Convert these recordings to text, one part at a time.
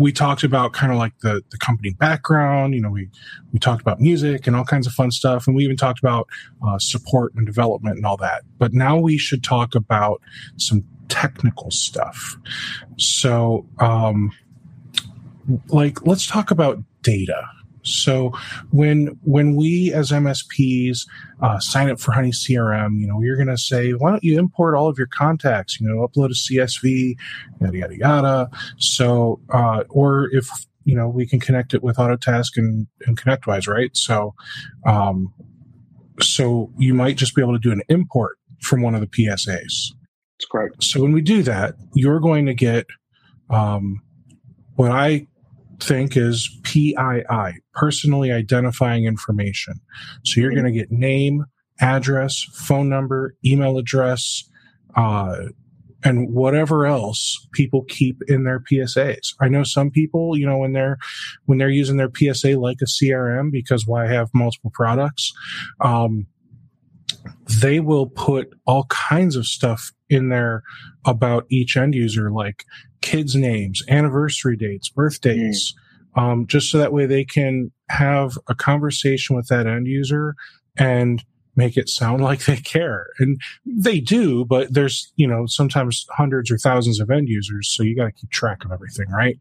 we talked about kind of like the the company background. You know, we we talked about music and all kinds of fun stuff, and we even talked about uh, support and development and all that. But now we should talk about some technical stuff. So, um, like, let's talk about data. So when when we as MSPs uh, sign up for Honey CRM, you know, you're going to say, why don't you import all of your contacts? You know, upload a CSV, yada yada yada. So, uh, or if you know, we can connect it with Autotask and, and ConnectWise, right? So, um, so you might just be able to do an import from one of the PSAs. That's correct. So when we do that, you're going to get um, what I think is PII, personally identifying information. So you're going to get name, address, phone number, email address, uh, and whatever else people keep in their PSAs. I know some people, you know, when they're when they're using their PSA like a CRM because why well, have multiple products, um, they will put all kinds of stuff in there about each end user, like kids' names, anniversary dates, birthdays, mm. um, just so that way they can have a conversation with that end user and make it sound like they care. And they do, but there's, you know, sometimes hundreds or thousands of end users. So you got to keep track of everything, right?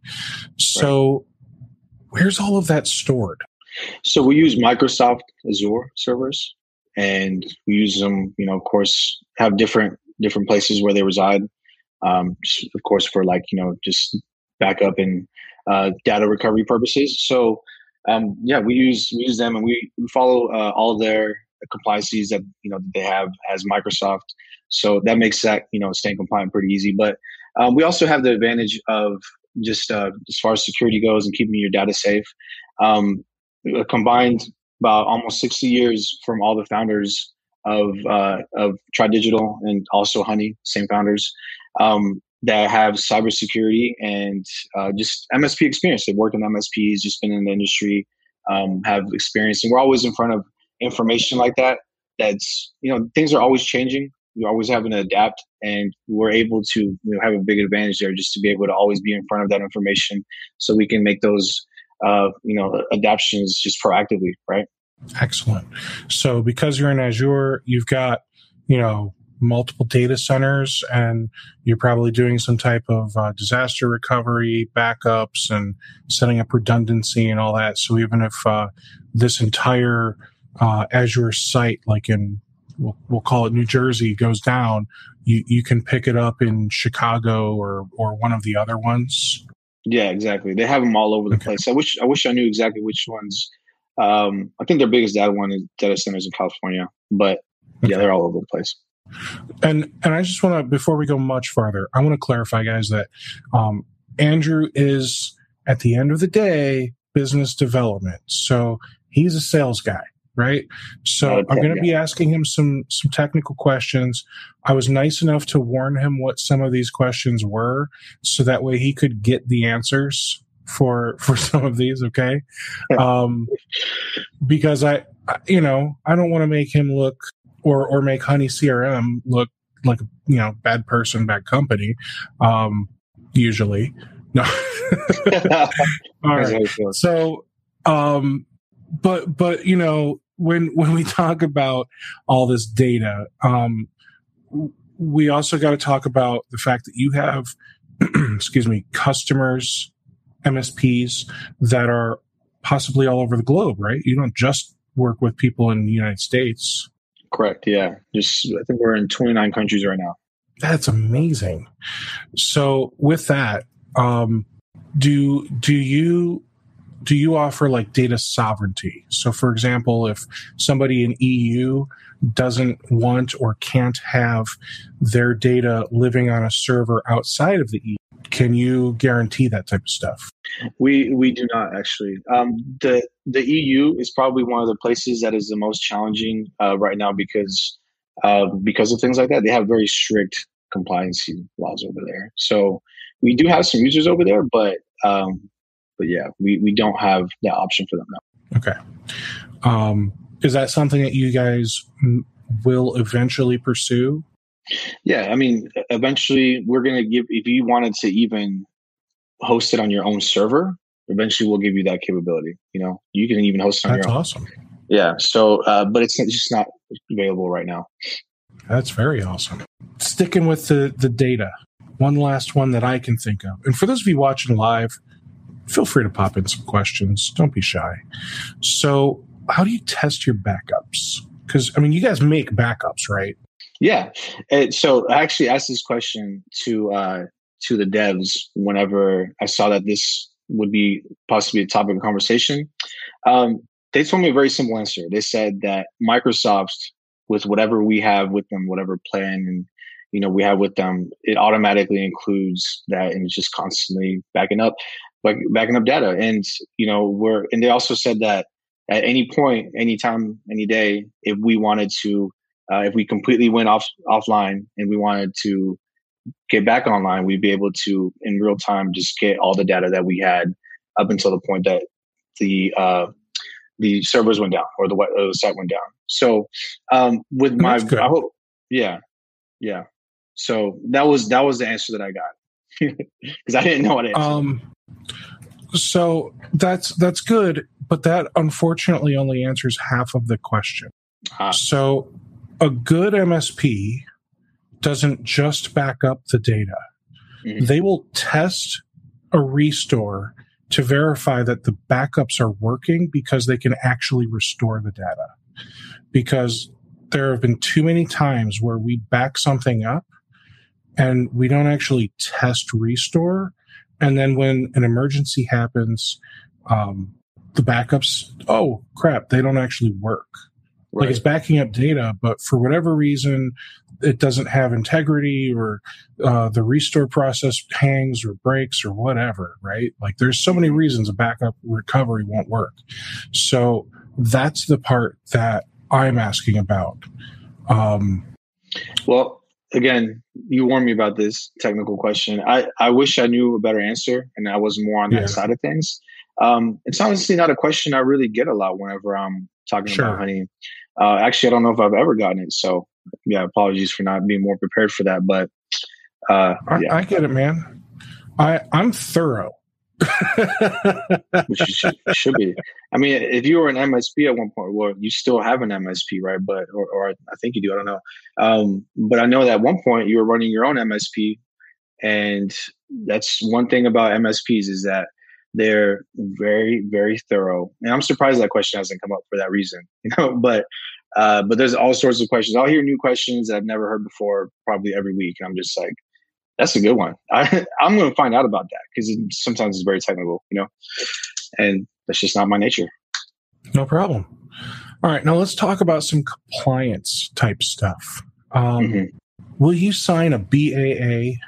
So right. where's all of that stored? So we use Microsoft Azure servers and we use them, you know, of course, have different, different places where they reside um, of course, for like you know just backup and uh, data recovery purposes. So um, yeah, we use we use them and we, follow uh, all their compliances that you know they have as Microsoft. So that makes that you know staying compliant pretty easy. But um, we also have the advantage of just uh, as far as security goes and keeping your data safe. Um, combined about almost 60 years from all the founders of uh, of Try Digital and also Honey, same founders um, that have cybersecurity and uh, just MSP experience. They've worked in MSPs, just been in the industry, um, have experience, and we're always in front of information like that. That's you know things are always changing. You're always having to adapt, and we're able to you know, have a big advantage there, just to be able to always be in front of that information, so we can make those uh, you know adaptations just proactively, right? Excellent. So because you're in Azure, you've got you know multiple data centers and you're probably doing some type of uh, disaster recovery backups and setting up redundancy and all that so even if uh, this entire uh, azure site like in we'll, we'll, call it new jersey goes down you, you can pick it up in chicago or, or one of the other ones yeah exactly they have them all over the okay. place i wish i wish i knew exactly which ones um, i think their biggest data one is data centers in california but yeah they're all over the place. And and I just want to before we go much farther, I want to clarify, guys, that um, Andrew is at the end of the day business development, so he's a sales guy, right? So I'm going to be asking him some some technical questions. I was nice enough to warn him what some of these questions were, so that way he could get the answers for for some of these okay um because i you know i don't want to make him look or or make Honey CRM look like a you know bad person, bad company. Um, usually, no. All right. So, um, but but you know when when we talk about all this data, um, we also got to talk about the fact that you have, excuse me, customers, MSPs that are possibly all over the globe, right? You don't just work with people in the United States. Correct. Yeah. Just I think we're in 29 countries right now. That's amazing. So with that, um, do do you do you offer like data sovereignty? So, for example, if somebody in EU doesn't want or can't have their data living on a server outside of the EU, can you guarantee that type of stuff? We we do not actually. Um, the the EU is probably one of the places that is the most challenging uh, right now because uh, because of things like that. They have very strict compliance laws over there. So we do have some users over there, but um, but yeah, we we don't have that option for them now. Okay. Um, is that something that you guys will eventually pursue? Yeah, I mean, eventually we're going to give, if you wanted to even host it on your own server, eventually we'll give you that capability. You know, you can even host it on That's your own. That's awesome. Yeah. So, uh, but it's, it's just not available right now. That's very awesome. Sticking with the, the data, one last one that I can think of. And for those of you watching live, feel free to pop in some questions. Don't be shy. So, how do you test your backups? Because, I mean, you guys make backups, right? Yeah. So I actually asked this question to uh, to the devs whenever I saw that this would be possibly a topic of conversation. Um, they told me a very simple answer. They said that Microsoft, with whatever we have with them, whatever plan and you know we have with them, it automatically includes that and it's just constantly backing up, like backing up data. And you know we're and they also said that at any point, anytime, any day, if we wanted to uh, if we completely went off offline and we wanted to get back online, we'd be able to in real time just get all the data that we had up until the point that the uh, the servers went down or the, or the site went down. So um, with my, I hope, yeah, yeah. So that was that was the answer that I got because I didn't know what it. Um, so that's that's good, but that unfortunately only answers half of the question. Ah. So a good MSP doesn't just back up the data. Mm-hmm. They will test a restore to verify that the backups are working because they can actually restore the data. Because there have been too many times where we back something up and we don't actually test restore. And then when an emergency happens, um, the backups, oh crap, they don't actually work. Right. Like it's backing up data, but for whatever reason, it doesn't have integrity or uh, the restore process hangs or breaks or whatever, right? Like there's so many reasons a backup recovery won't work. So that's the part that I'm asking about. Um, well, again, you warned me about this technical question. I, I wish I knew a better answer and I was more on that yeah. side of things. Um, it's honestly not a question I really get a lot whenever I'm talking sure. about honey. Uh, actually, I don't know if I've ever gotten it. So, yeah, apologies for not being more prepared for that. But uh, yeah. I, I get it, man. I I'm thorough. Which should, should, be. I mean, if you were an MSP at one point, well, you still have an MSP, right? But or, or I think you do. I don't know. Um, but I know that at one point you were running your own MSP, and that's one thing about MSPs is that they're very, very thorough. And I'm surprised that question hasn't come up for that reason, you know, but, uh, but there's all sorts of questions. I'll hear new questions that I've never heard before probably every week. And I'm just like, that's a good one. I, I'm going to find out about that because it, sometimes it's very technical, you know, and that's just not my nature. No problem. All right. Now let's talk about some compliance type stuff. Um, mm-hmm. Will you sign a BAA?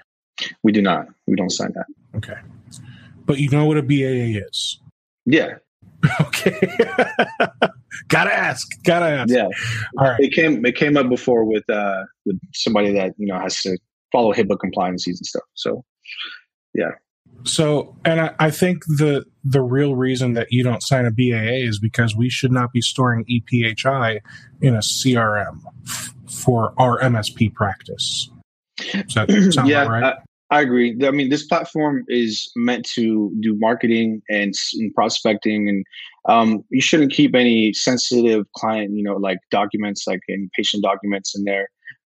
We do not. We don't sign that. Okay but you know what a BAA is. Yeah. Okay. gotta ask. Gotta ask. Yeah. All right. It came it came up before with uh with somebody that, you know, has to follow HIPAA compliances and stuff. So yeah. So and I, I think the the real reason that you don't sign a BAA is because we should not be storing EPHI in a CRM f- for our MSP practice. Sound yeah, right? I agree. I mean, this platform is meant to do marketing and, and prospecting, and um, you shouldn't keep any sensitive client, you know, like documents, like any patient documents in there.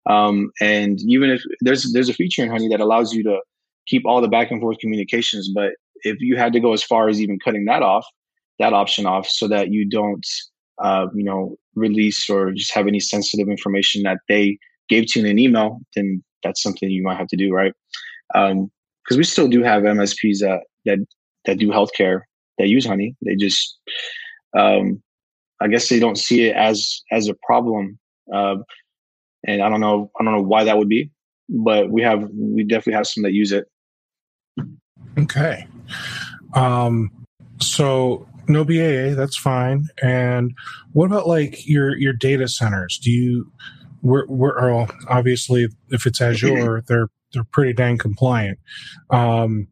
Um, and even if there's there's a feature in Honey that allows you to keep all the back and forth communications, but if you had to go as far as even cutting that off, that option off, so that you don't, uh, you know, release or just have any sensitive information that they gave to you in an email, then that's something you might have to do, right? because um, we still do have MSPs that that that do healthcare that use Honey. They just, um, I guess they don't see it as as a problem. Uh, and I don't know, I don't know why that would be, but we have we definitely have some that use it. Okay. Um, so no BAA, that's fine. And what about like your your data centers? Do you we're, we're well, obviously if it's Azure, they're they're pretty dang compliant. Um,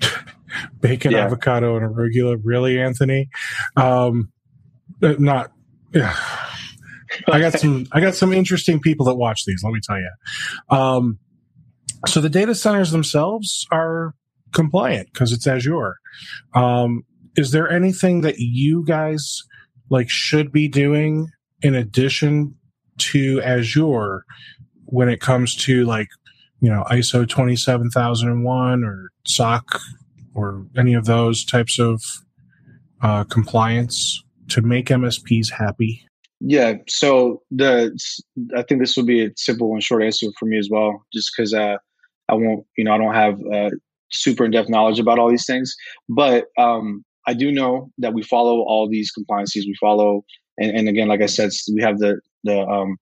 bacon, yeah. avocado, and arugula, really, Anthony? Um, uh, not. Yeah. I got some. I got some interesting people that watch these. Let me tell you. Um, so the data centers themselves are compliant because it's Azure. Um, is there anything that you guys like should be doing in addition to Azure when it comes to like you know ISO twenty seven thousand and one or SOC or any of those types of uh, compliance to make MSPs happy? Yeah, so the I think this will be a simple and short answer for me as well, just because uh, I won't, you know, I don't have uh, super in depth knowledge about all these things, but um, I do know that we follow all these compliances. We follow, and, and again, like I said, we have the the um,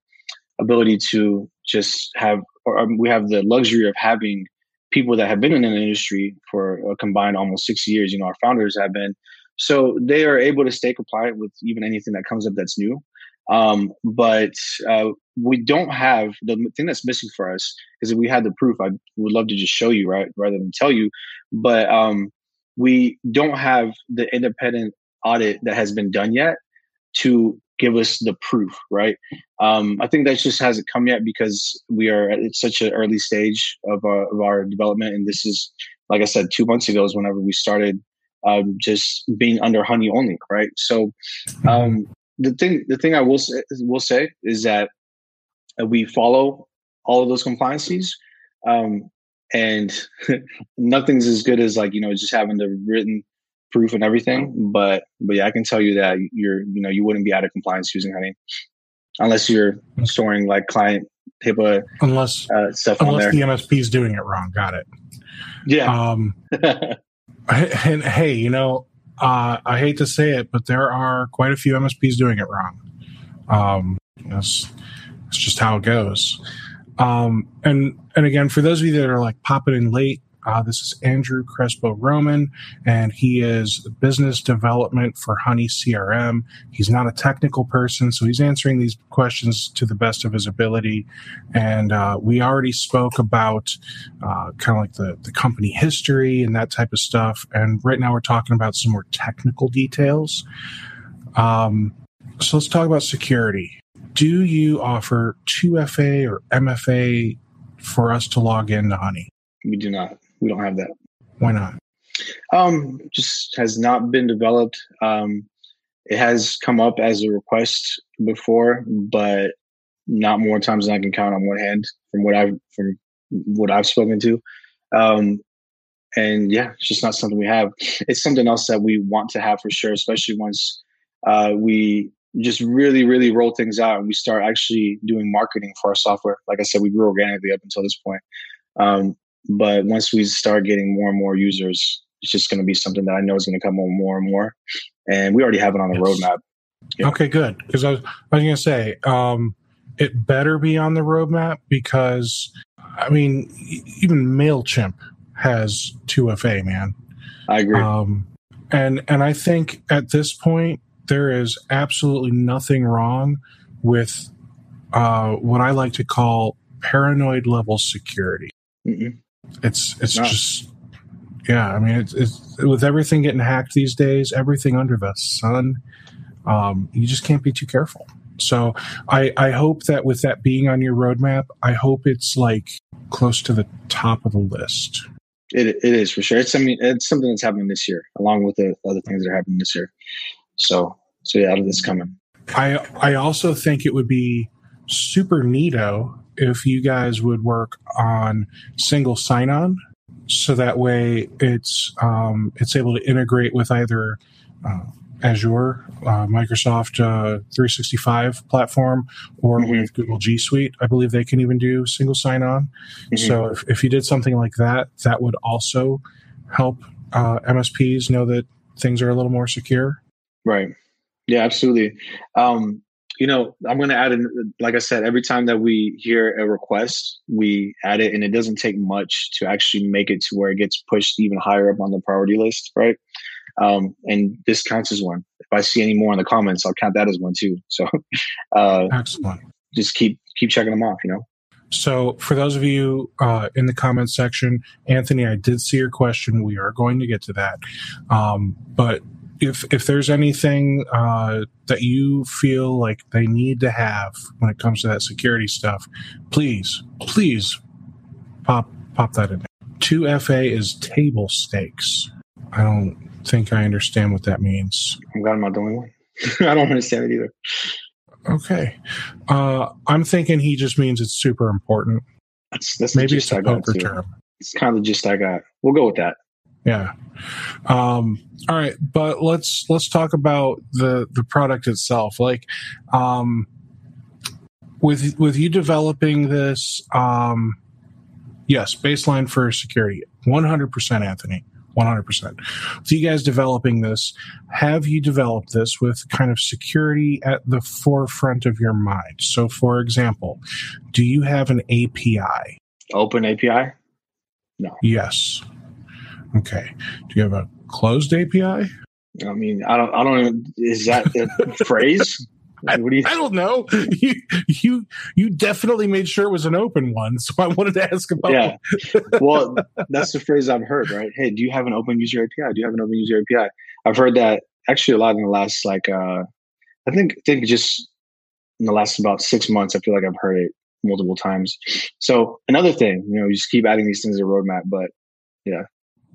ability to just have, or um, we have the luxury of having people that have been in an industry for a combined almost six years. You know, our founders have been, so they are able to stay compliant with even anything that comes up that's new. Um, but uh, we don't have the thing that's missing for us is if we had the proof. I would love to just show you, right, rather than tell you. But um, we don't have the independent audit that has been done yet to give us the proof, right? Um, I think that just hasn't come yet because we are at such an early stage of our, of our development, and this is, like I said, two months ago is whenever we started um, just being under honey only, right? So um, the thing the thing I will say, will say is that we follow all of those compliances, um, and nothing's as good as like you know just having the written proof and everything. But but yeah, I can tell you that you're you know you wouldn't be out of compliance using Honey unless you're storing like client HIPAA unless uh, stuff unless the MSP is doing it wrong. Got it. Yeah. Um, and hey, you know uh, I hate to say it, but there are quite a few MSPs doing it wrong. Um, that's, that's just how it goes. Um, and and again, for those of you that are like popping in late, uh, this is Andrew Crespo Roman, and he is business development for Honey CRM. He's not a technical person, so he's answering these questions to the best of his ability. And uh, we already spoke about uh, kind of like the, the company history and that type of stuff. And right now we're talking about some more technical details. Um, so let's talk about security. Do you offer 2FA or MFA for us to log into Honey? We do not we don't have that. Why not? Um, just has not been developed. Um, it has come up as a request before, but not more times than I can count on one hand from what I've from what I've spoken to. Um, and yeah, it's just not something we have. It's something else that we want to have for sure, especially once uh, we just really, really roll things out and we start actually doing marketing for our software. Like I said, we grew organically up until this point. Um, but once we start getting more and more users, it's just going to be something that I know is going to come on more and more. And we already have it on the yes. roadmap. Yeah. Okay, good. Because I was, I was going to say, um, it better be on the roadmap because, I mean, even MailChimp has 2FA, man. I agree. Um, and, and I think at this point, there is absolutely nothing wrong with uh, what I like to call paranoid level security. Mm-mm. It's it's just yeah. I mean, it's, it's with everything getting hacked these days, everything under the sun. Um, you just can't be too careful. So I I hope that with that being on your roadmap, I hope it's like close to the top of the list. It it is for sure. It's I mean it's something that's happening this year, along with the other things that are happening this year. So so yeah, it's coming. I I also think it would be super neato if you guys would work on single sign-on, so that way it's um, it's able to integrate with either uh, Azure, uh, Microsoft uh, 365 platform, or mm-hmm. with Google G Suite. I believe they can even do single sign-on. Mm-hmm. So if, if you did something like that, that would also help uh, MSPs know that things are a little more secure. Right. Yeah, absolutely. Um, you know, I'm going to add in, like I said, every time that we hear a request, we add it, and it doesn't take much to actually make it to where it gets pushed even higher up on the priority list, right? Um, and this counts as one. If I see any more in the comments, I'll count that as one too. So, uh, excellent. Just keep keep checking them off. You know. So, for those of you uh, in the comments section, Anthony, I did see your question. We are going to get to that, um, but if if there's anything uh, that you feel like they need to have when it comes to that security stuff, please, please pop pop that in. Two FA is table stakes. I don't think I understand what that means. I'm glad I'm not the only one. I don't understand it either. Okay. Uh, I'm thinking he just means it's super important. That's, that's Maybe it's a poker term. It's kind of just I got. We'll go with that. Yeah. Um, all right, but let's let's talk about the the product itself. Like, um, with with you developing this, um, yes, baseline for security, one hundred percent, Anthony. 100%. With you guys developing this, have you developed this with kind of security at the forefront of your mind? So, for example, do you have an API? Open API? No. Yes. Okay. Do you have a closed API? I mean, I don't. I don't. Even, is that the phrase? I, what do you I don't know. You, you you definitely made sure it was an open one, so I wanted to ask about. Yeah, well, that's the phrase I've heard. Right? Hey, do you have an open user API? Do you have an open user API? I've heard that actually a lot in the last like uh, I think I think just in the last about six months. I feel like I've heard it multiple times. So another thing, you know, you just keep adding these things to the roadmap, but yeah.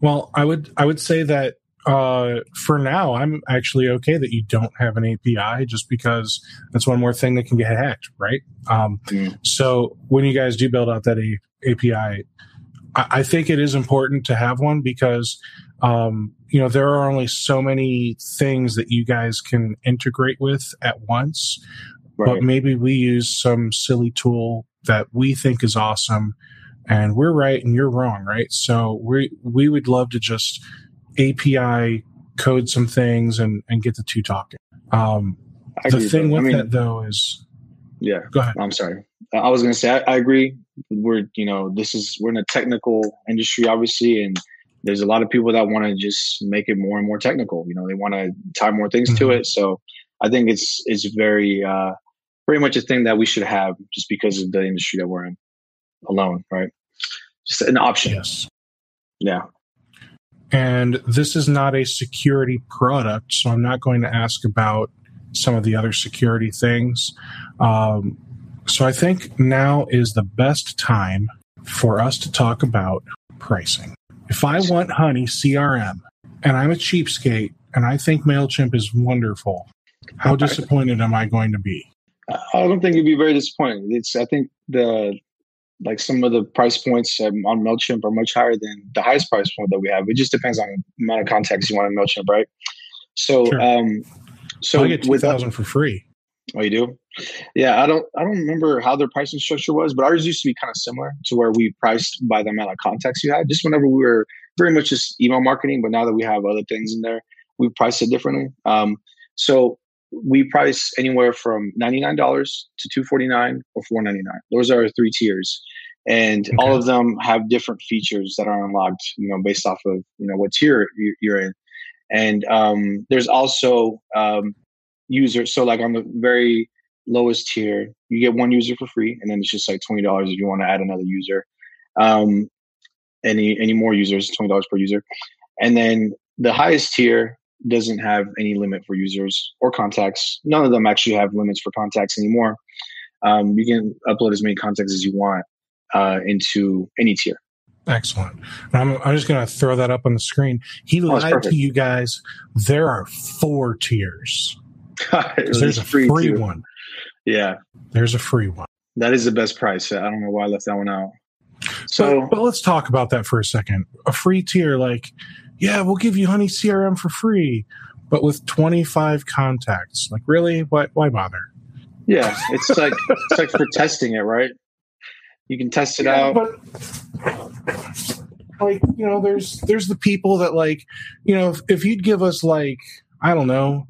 Well, I would I would say that uh, for now, I'm actually okay that you don't have an API just because that's one more thing that can get hacked, right? Um, mm. So when you guys do build out that a- API, I-, I think it is important to have one because, um, you know, there are only so many things that you guys can integrate with at once. Right. But maybe we use some silly tool that we think is awesome and we're right and you're wrong, right? So we we would love to just API code some things and, and get the two talking. Um, the thing with I mean, that though is, yeah. Go ahead. I'm sorry. I was going to say I, I, agree. We're you know this is we're in a technical industry obviously, and there's a lot of people that want to just make it more and more technical. You know, they want to tie more things mm-hmm. to it. So I think it's it's very uh, very much a thing that we should have just because of the industry that we're in alone, right? Just an option. Yes. Yeah. And this is not a security product, so I'm not going to ask about some of the other security things. Um, so I think now is the best time for us to talk about pricing. If I want Honey CRM and I'm a cheapskate and I think MailChimp is wonderful, how disappointed am I going to be? I don't think you'd be very disappointed. It's I think the like some of the price points um, on Mailchimp are much higher than the highest price point that we have. It just depends on the amount of contacts you want on Mailchimp, right? So, sure. um, so I get two thousand for free. Oh, you do? Yeah, I don't. I don't remember how their pricing structure was, but ours used to be kind of similar to where we priced by the amount of contacts you had. Just whenever we were very much just email marketing, but now that we have other things in there, we price it differently. Um, so we price anywhere from $99 to 249 or 499. those are our three tiers and okay. all of them have different features that are unlocked you know based off of you know what tier you're in and um, there's also um, users so like on the very lowest tier you get one user for free and then it's just like $20 if you want to add another user um, any any more users $20 per user and then the highest tier doesn't have any limit for users or contacts. None of them actually have limits for contacts anymore. Um, you can upload as many contacts as you want uh, into any tier. Excellent. I'm, I'm just going to throw that up on the screen. He oh, lied to you guys. There are four tiers. there's a free, free one. Yeah. There's a free one. That is the best price. I don't know why I left that one out. So, but, but let's talk about that for a second. A free tier, like yeah, we'll give you Honey CRM for free, but with 25 contacts. Like, really? Why, why bother? Yeah, it's like it's like for testing it, right? You can test it yeah, out. But like you know, there's there's the people that like you know, if, if you'd give us like I don't know.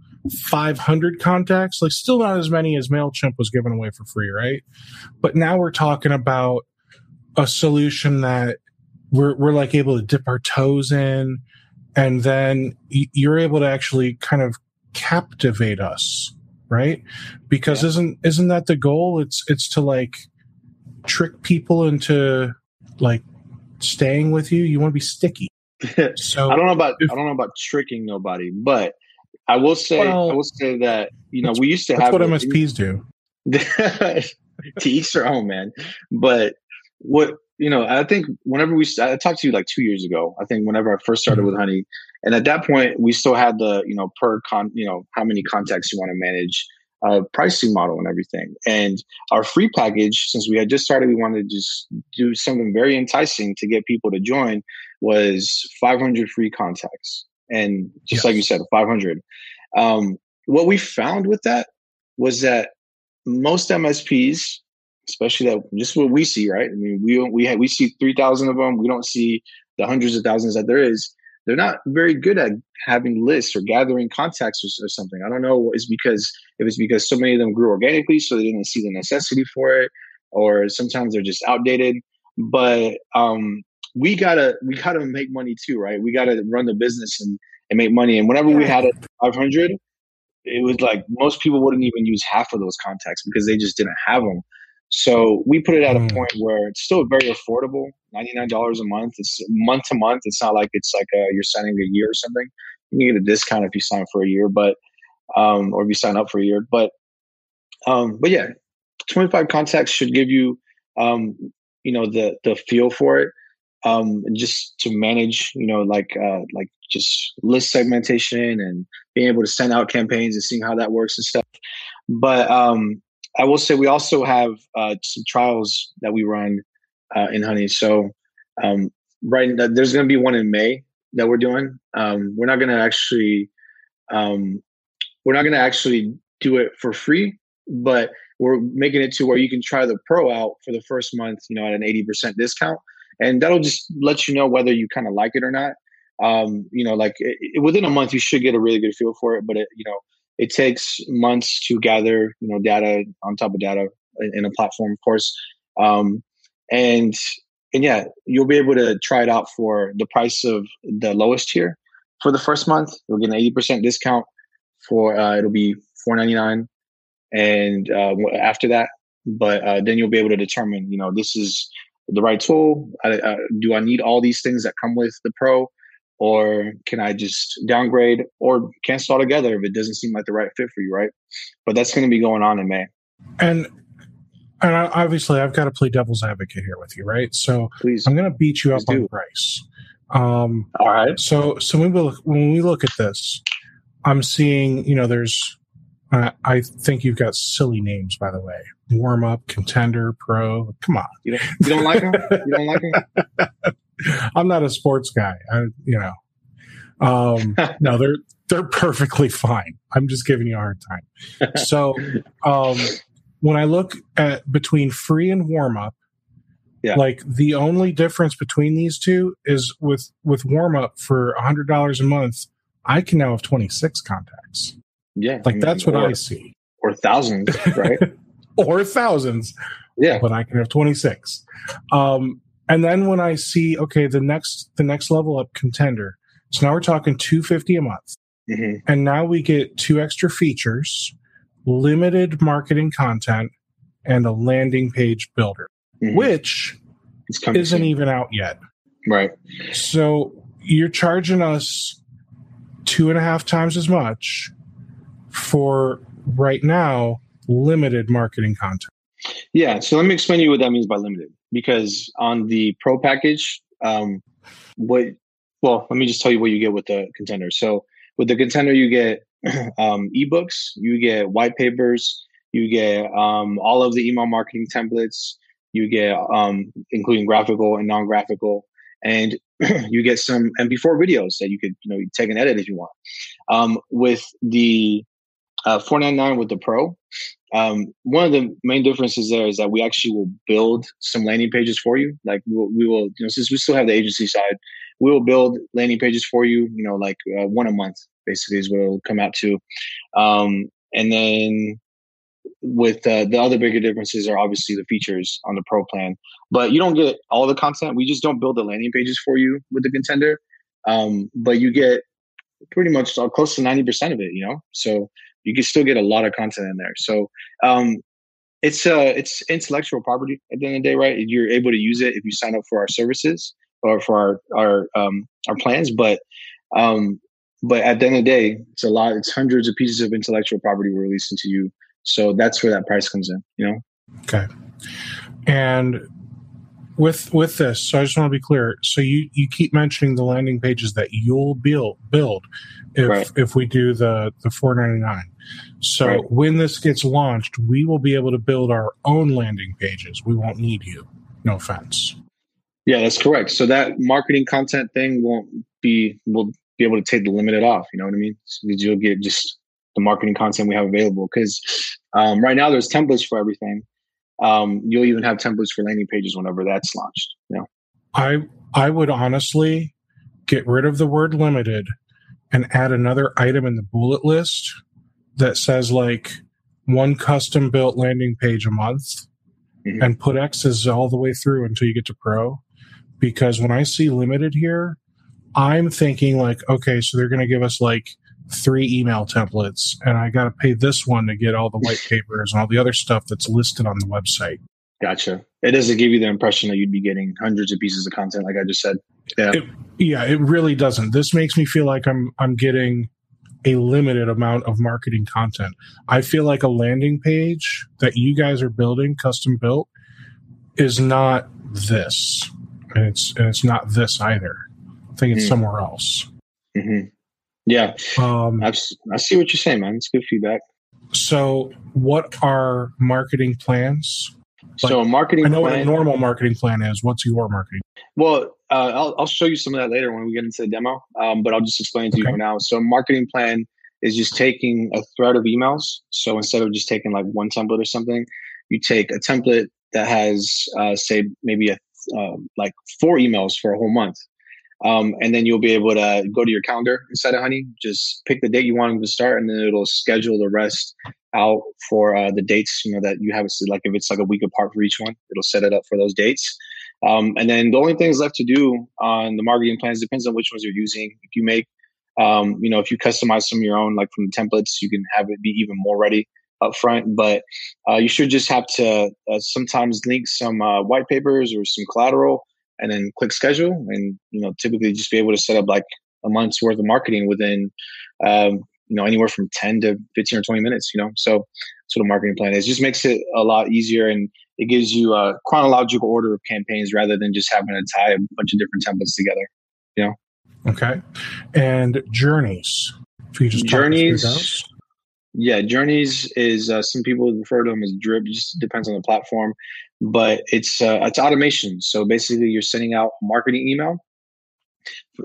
500 contacts, like still not as many as MailChimp was given away for free, right? But now we're talking about a solution that we're, we're like able to dip our toes in and then you're able to actually kind of captivate us right? Because yeah. isn't isn't that the goal? It's it's to like trick people into like staying with you. You want to be sticky. So i don't know about if, i don't know about tricking nobody but i will say well, i will say that you know we used to that's have what msps do. To each their own man. But what you know, I think whenever we, I talked to you like two years ago. I think whenever I first started with mm-hmm. Honey, and at that point we still had the, you know, per con, you know, how many contacts you want to manage, uh, pricing model and everything. And our free package, since we had just started, we wanted to just do something very enticing to get people to join. Was 500 free contacts, and just yes. like you said, 500. Um, what we found with that was that most MSPs especially that just what we see, right? I mean, we we have, we see three thousand of them. We don't see the hundreds of thousands that there is. They're not very good at having lists or gathering contacts or, or something. I don't know. It's because if it's because so many of them grew organically, so they didn't see the necessity for it, or sometimes they're just outdated. But um, we gotta we gotta make money too, right? We gotta run the business and, and make money. And whenever we had it 500, it was like most people wouldn't even use half of those contacts because they just didn't have them. So we put it at a mm. point where it's still very affordable, ninety nine dollars a month. It's month to month. It's not like it's like a, you're signing a year or something. You can get a discount if you sign for a year, but um, or if you sign up for a year. But um, but yeah, twenty five contacts should give you um, you know the the feel for it. Um, just to manage, you know, like uh, like just list segmentation and being able to send out campaigns and seeing how that works and stuff. But um, I will say we also have uh, some trials that we run uh, in Honey. So um, right, there's going to be one in May that we're doing. Um, we're not going to actually, um, we're not going to actually do it for free, but we're making it to where you can try the pro out for the first month, you know, at an 80% discount. And that'll just let you know whether you kind of like it or not. Um, you know, like it, within a month, you should get a really good feel for it. But it, you know, it takes months to gather, you know, data on top of data in a platform, of course. Um, and and yeah, you'll be able to try it out for the price of the lowest tier for the first month. You'll get an eighty percent discount for uh, it'll be four ninety nine, and uh, after that, but uh, then you'll be able to determine, you know, this is the right tool. I, do I need all these things that come with the pro? Or can I just downgrade or cancel altogether if it doesn't seem like the right fit for you, right? But that's going to be going on in May. And and obviously, I've got to play devil's advocate here with you, right? So Please. I'm going to beat you up on price. Um, All right. So so when we look when we look at this, I'm seeing you know there's uh, I think you've got silly names by the way. Warm up, contender, pro. Come on. You don't, you don't like them? You don't like them? I'm not a sports guy. I, you know, um, no, they're they're perfectly fine. I'm just giving you a hard time. So, um, when I look at between free and warm up, yeah. like the only difference between these two is with with warm up for a hundred dollars a month, I can now have 26 contacts. Yeah, like I mean, that's what or, I see, or thousands, right? or thousands. Yeah, but I can have 26. Um, and then when I see, okay, the next the next level up contender. So now we're talking 250 a month. Mm-hmm. And now we get two extra features, limited marketing content, and a landing page builder, mm-hmm. which isn't soon. even out yet. Right. So you're charging us two and a half times as much for right now limited marketing content. Yeah. So let me explain to you what that means by limited because on the pro package, um, what well, let me just tell you what you get with the contender. So with the contender, you get um, ebooks, you get white papers, you get um, all of the email marketing templates, you get um, including graphical and non-graphical, and you get some MP4 videos that you could you know take and edit if you want. Um, with the uh, 499 with the pro, um, one of the main differences there is that we actually will build some landing pages for you. Like we'll, we will, you know, since we still have the agency side, we will build landing pages for you. You know, like uh, one a month basically is what it'll come out to. Um, and then with uh, the other bigger differences are obviously the features on the pro plan, but you don't get all the content. We just don't build the landing pages for you with the contender, um, but you get pretty much close to ninety percent of it. You know, so you can still get a lot of content in there. So um, it's uh, it's intellectual property at the end of the day, right? You're able to use it if you sign up for our services or for our our um, our plans, but um, but at the end of the day, it's a lot. It's hundreds of pieces of intellectual property we're releasing to you. So that's where that price comes in. You know. Okay. And with with this, so I just want to be clear. So you you keep mentioning the landing pages that you'll build build if right. if we do the the 499 so right. when this gets launched we will be able to build our own landing pages. We won't need you. No offense. Yeah that's correct. So that marketing content thing won't be we'll be able to take the limited off you know what i mean? So you'll get just the marketing content we have available. Because um, right now there's templates for everything um, you'll even have templates for landing pages whenever that's launched you know i i would honestly get rid of the word limited and add another item in the bullet list that says like one custom built landing page a month mm-hmm. and put X's all the way through until you get to pro. Because when I see limited here, I'm thinking like, okay, so they're going to give us like three email templates and I got to pay this one to get all the white papers and all the other stuff that's listed on the website. Gotcha. It doesn't give you the impression that you'd be getting hundreds of pieces of content, like I just said. Yeah, it, yeah, it really doesn't. This makes me feel like I'm I'm getting a limited amount of marketing content. I feel like a landing page that you guys are building, custom built, is not this, and it's and it's not this either. I think it's mm. somewhere else. Mm-hmm. Yeah, um, I, I see what you're saying, man. It's good feedback. So, what are marketing plans? so marketing. I know plan, what a normal marketing plan is. What's your marketing? Well, uh, I'll, I'll show you some of that later when we get into the demo. Um, but I'll just explain to okay. you for now. So marketing plan is just taking a thread of emails. So instead of just taking like one template or something, you take a template that has, uh, say, maybe a uh, like four emails for a whole month. Um, and then you'll be able to go to your calendar inside of Honey, just pick the date you want them to start, and then it'll schedule the rest out for uh, the dates. You know that you have like if it's like a week apart for each one, it'll set it up for those dates. Um, and then the only things left to do on the marketing plans depends on which ones you're using. If you make, um, you know, if you customize some of your own, like from the templates, you can have it be even more ready up front. But uh, you should just have to uh, sometimes link some uh, white papers or some collateral and then click schedule and you know typically just be able to set up like a month's worth of marketing within um, you know anywhere from 10 to 15 or 20 minutes you know? So that's what a marketing plan is. It just makes it a lot easier and it gives you a chronological order of campaigns rather than just having to tie a bunch of different templates together you know? Okay. And journeys. If you just journeys yeah journeys is uh, some people refer to them as drip just depends on the platform but it's uh, it's automation. So basically, you're sending out a marketing email.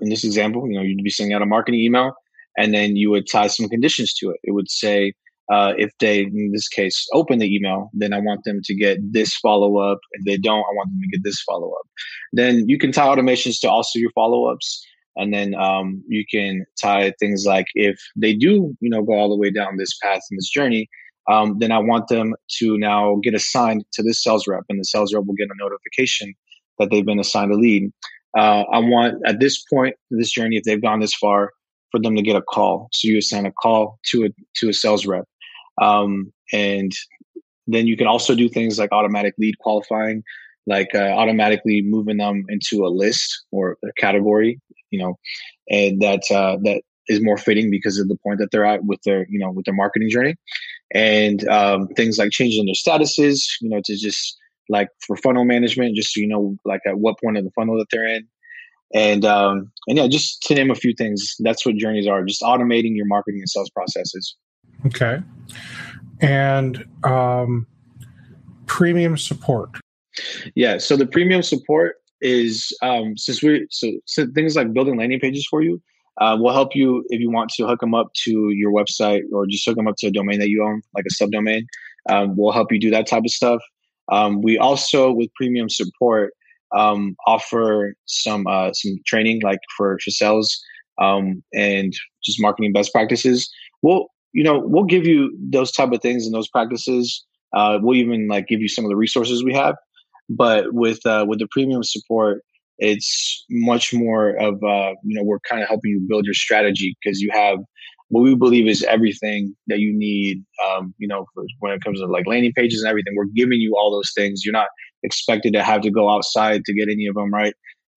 In this example, you know, you'd be sending out a marketing email, and then you would tie some conditions to it. It would say, uh, if they, in this case, open the email, then I want them to get this follow up. If they don't, I want them to get this follow up. Then you can tie automations to also your follow ups. And then um, you can tie things like if they do, you know, go all the way down this path in this journey, um, then I want them to now get assigned to this sales rep, and the sales rep will get a notification that they've been assigned a lead. Uh, I want at this point, this journey, if they've gone this far, for them to get a call. So you assign a call to a to a sales rep, um, and then you can also do things like automatic lead qualifying, like uh, automatically moving them into a list or a category, you know, and that uh, that is more fitting because of the point that they're at with their you know with their marketing journey and um, things like changing their statuses you know to just like for funnel management just so you know like at what point of the funnel that they're in. And um, and yeah just to name a few things that's what journeys are just automating your marketing and sales processes. Okay. And um, premium support. Yeah so the premium support is um, since we so, so things like building landing pages for you uh, we'll help you if you want to hook them up to your website or just hook them up to a domain that you own, like a subdomain. um, we'll help you do that type of stuff. Um, we also, with premium support, um, offer some uh, some training like for for sales um, and just marketing best practices. We'll you know we'll give you those type of things and those practices. Uh, we'll even like give you some of the resources we have. But with uh, with the premium support, it's much more of uh, you know we're kind of helping you build your strategy because you have what we believe is everything that you need. Um, you know, when it comes to like landing pages and everything, we're giving you all those things. You're not expected to have to go outside to get any of them right.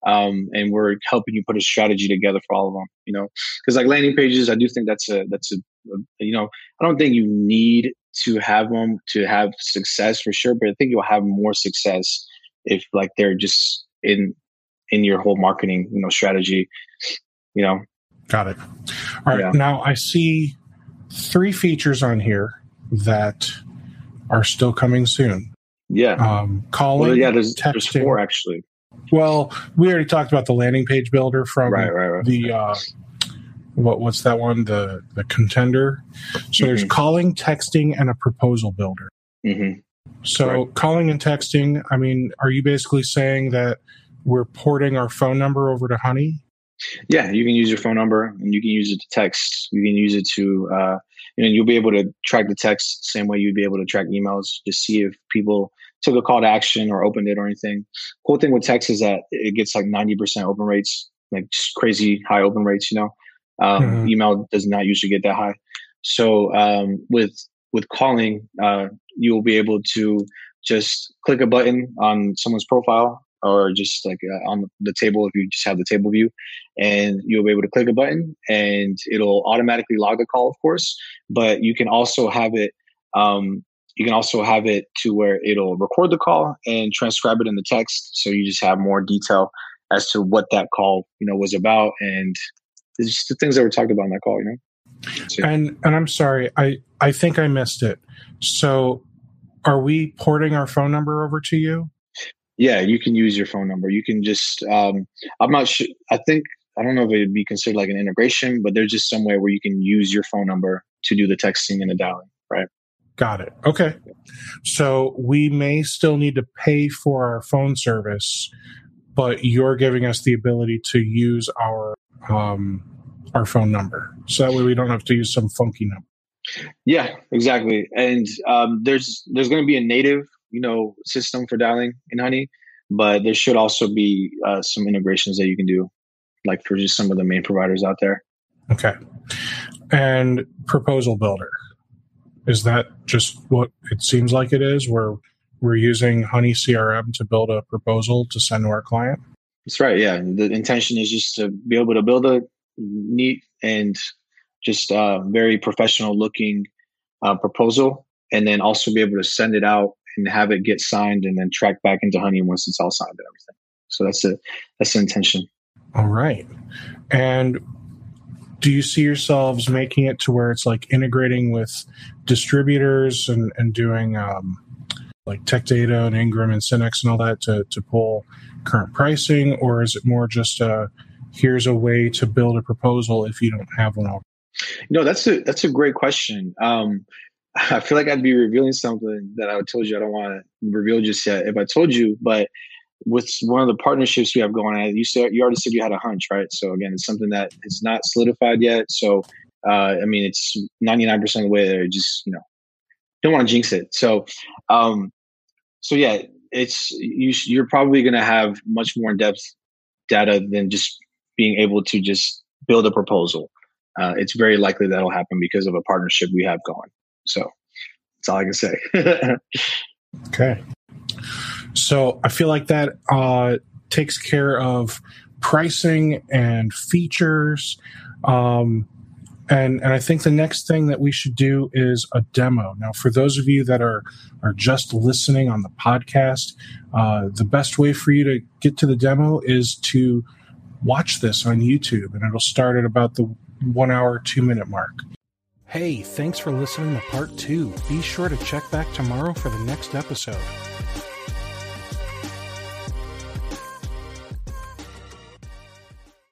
Um, and we're helping you put a strategy together for all of them. You know, because like landing pages, I do think that's a that's a, a you know I don't think you need to have them to have success for sure, but I think you'll have more success if like they're just in in your whole marketing you know strategy. You know, got it. All right, yeah. now I see three features on here that are still coming soon. Yeah. Um, calling. Well, yeah, there's, texting. there's four actually. Well, we already talked about the landing page builder from right, right, right. the uh, what what's that one? The the contender. So mm-hmm. there's calling, texting, and a proposal builder. Mm-hmm. So calling and texting. I mean, are you basically saying that we're porting our phone number over to Honey? Yeah, you can use your phone number and you can use it to text. You can use it to, uh, you know, you'll be able to track the text same way you'd be able to track emails. to see if people took a call to action or opened it or anything. Cool thing with text is that it gets like 90% open rates, like just crazy high open rates, you know. Um, mm-hmm. Email does not usually get that high. So um, with with calling, uh, you will be able to just click a button on someone's profile or just like uh, on the table if you just have the table view and you'll be able to click a button and it'll automatically log the call of course but you can also have it um, you can also have it to where it'll record the call and transcribe it in the text. So you just have more detail as to what that call, you know, was about and it's just the things that were talked about in that call, you know. So, and and I'm sorry, I I think I missed it. So are we porting our phone number over to you? Yeah, you can use your phone number. You can just um I'm not sure I think I don't know if it'd be considered like an integration, but there's just somewhere where you can use your phone number to do the texting and the dialing, right? Got it. Okay. So we may still need to pay for our phone service, but you're giving us the ability to use our um, our phone number, so that way we don't have to use some funky number. Yeah, exactly. And um, there's there's going to be a native, you know, system for dialing in Honey, but there should also be uh, some integrations that you can do, like for just some of the main providers out there. Okay. And proposal builder. Is that just what it seems like it is? Where we're using Honey CRM to build a proposal to send to our client? That's right. Yeah. The intention is just to be able to build a neat and just uh, very professional looking uh, proposal and then also be able to send it out and have it get signed and then track back into Honey once it's all signed and everything. So that's the that's the intention. All right. And do you see yourselves making it to where it's like integrating with distributors and, and doing um, like tech data and ingram and SYNNEX and all that to, to pull current pricing or is it more just a here's a way to build a proposal if you don't have one already no that's a that's a great question um, i feel like i'd be revealing something that i told you i don't want to reveal just yet if i told you but with one of the partnerships we have going on, you said you already said you had a hunch, right? So again, it's something that is not solidified yet. So uh, I mean, it's ninety nine percent of the way there. Just you know, don't want to jinx it. So, um, so yeah, it's you. You're probably going to have much more in depth data than just being able to just build a proposal. Uh, it's very likely that'll happen because of a partnership we have going. So that's all I can say. okay. So I feel like that uh, takes care of pricing and features. Um, and and I think the next thing that we should do is a demo. Now, for those of you that are are just listening on the podcast, uh, the best way for you to get to the demo is to watch this on YouTube, and it'll start at about the one hour, two minute mark. Hey, thanks for listening to part two. Be sure to check back tomorrow for the next episode.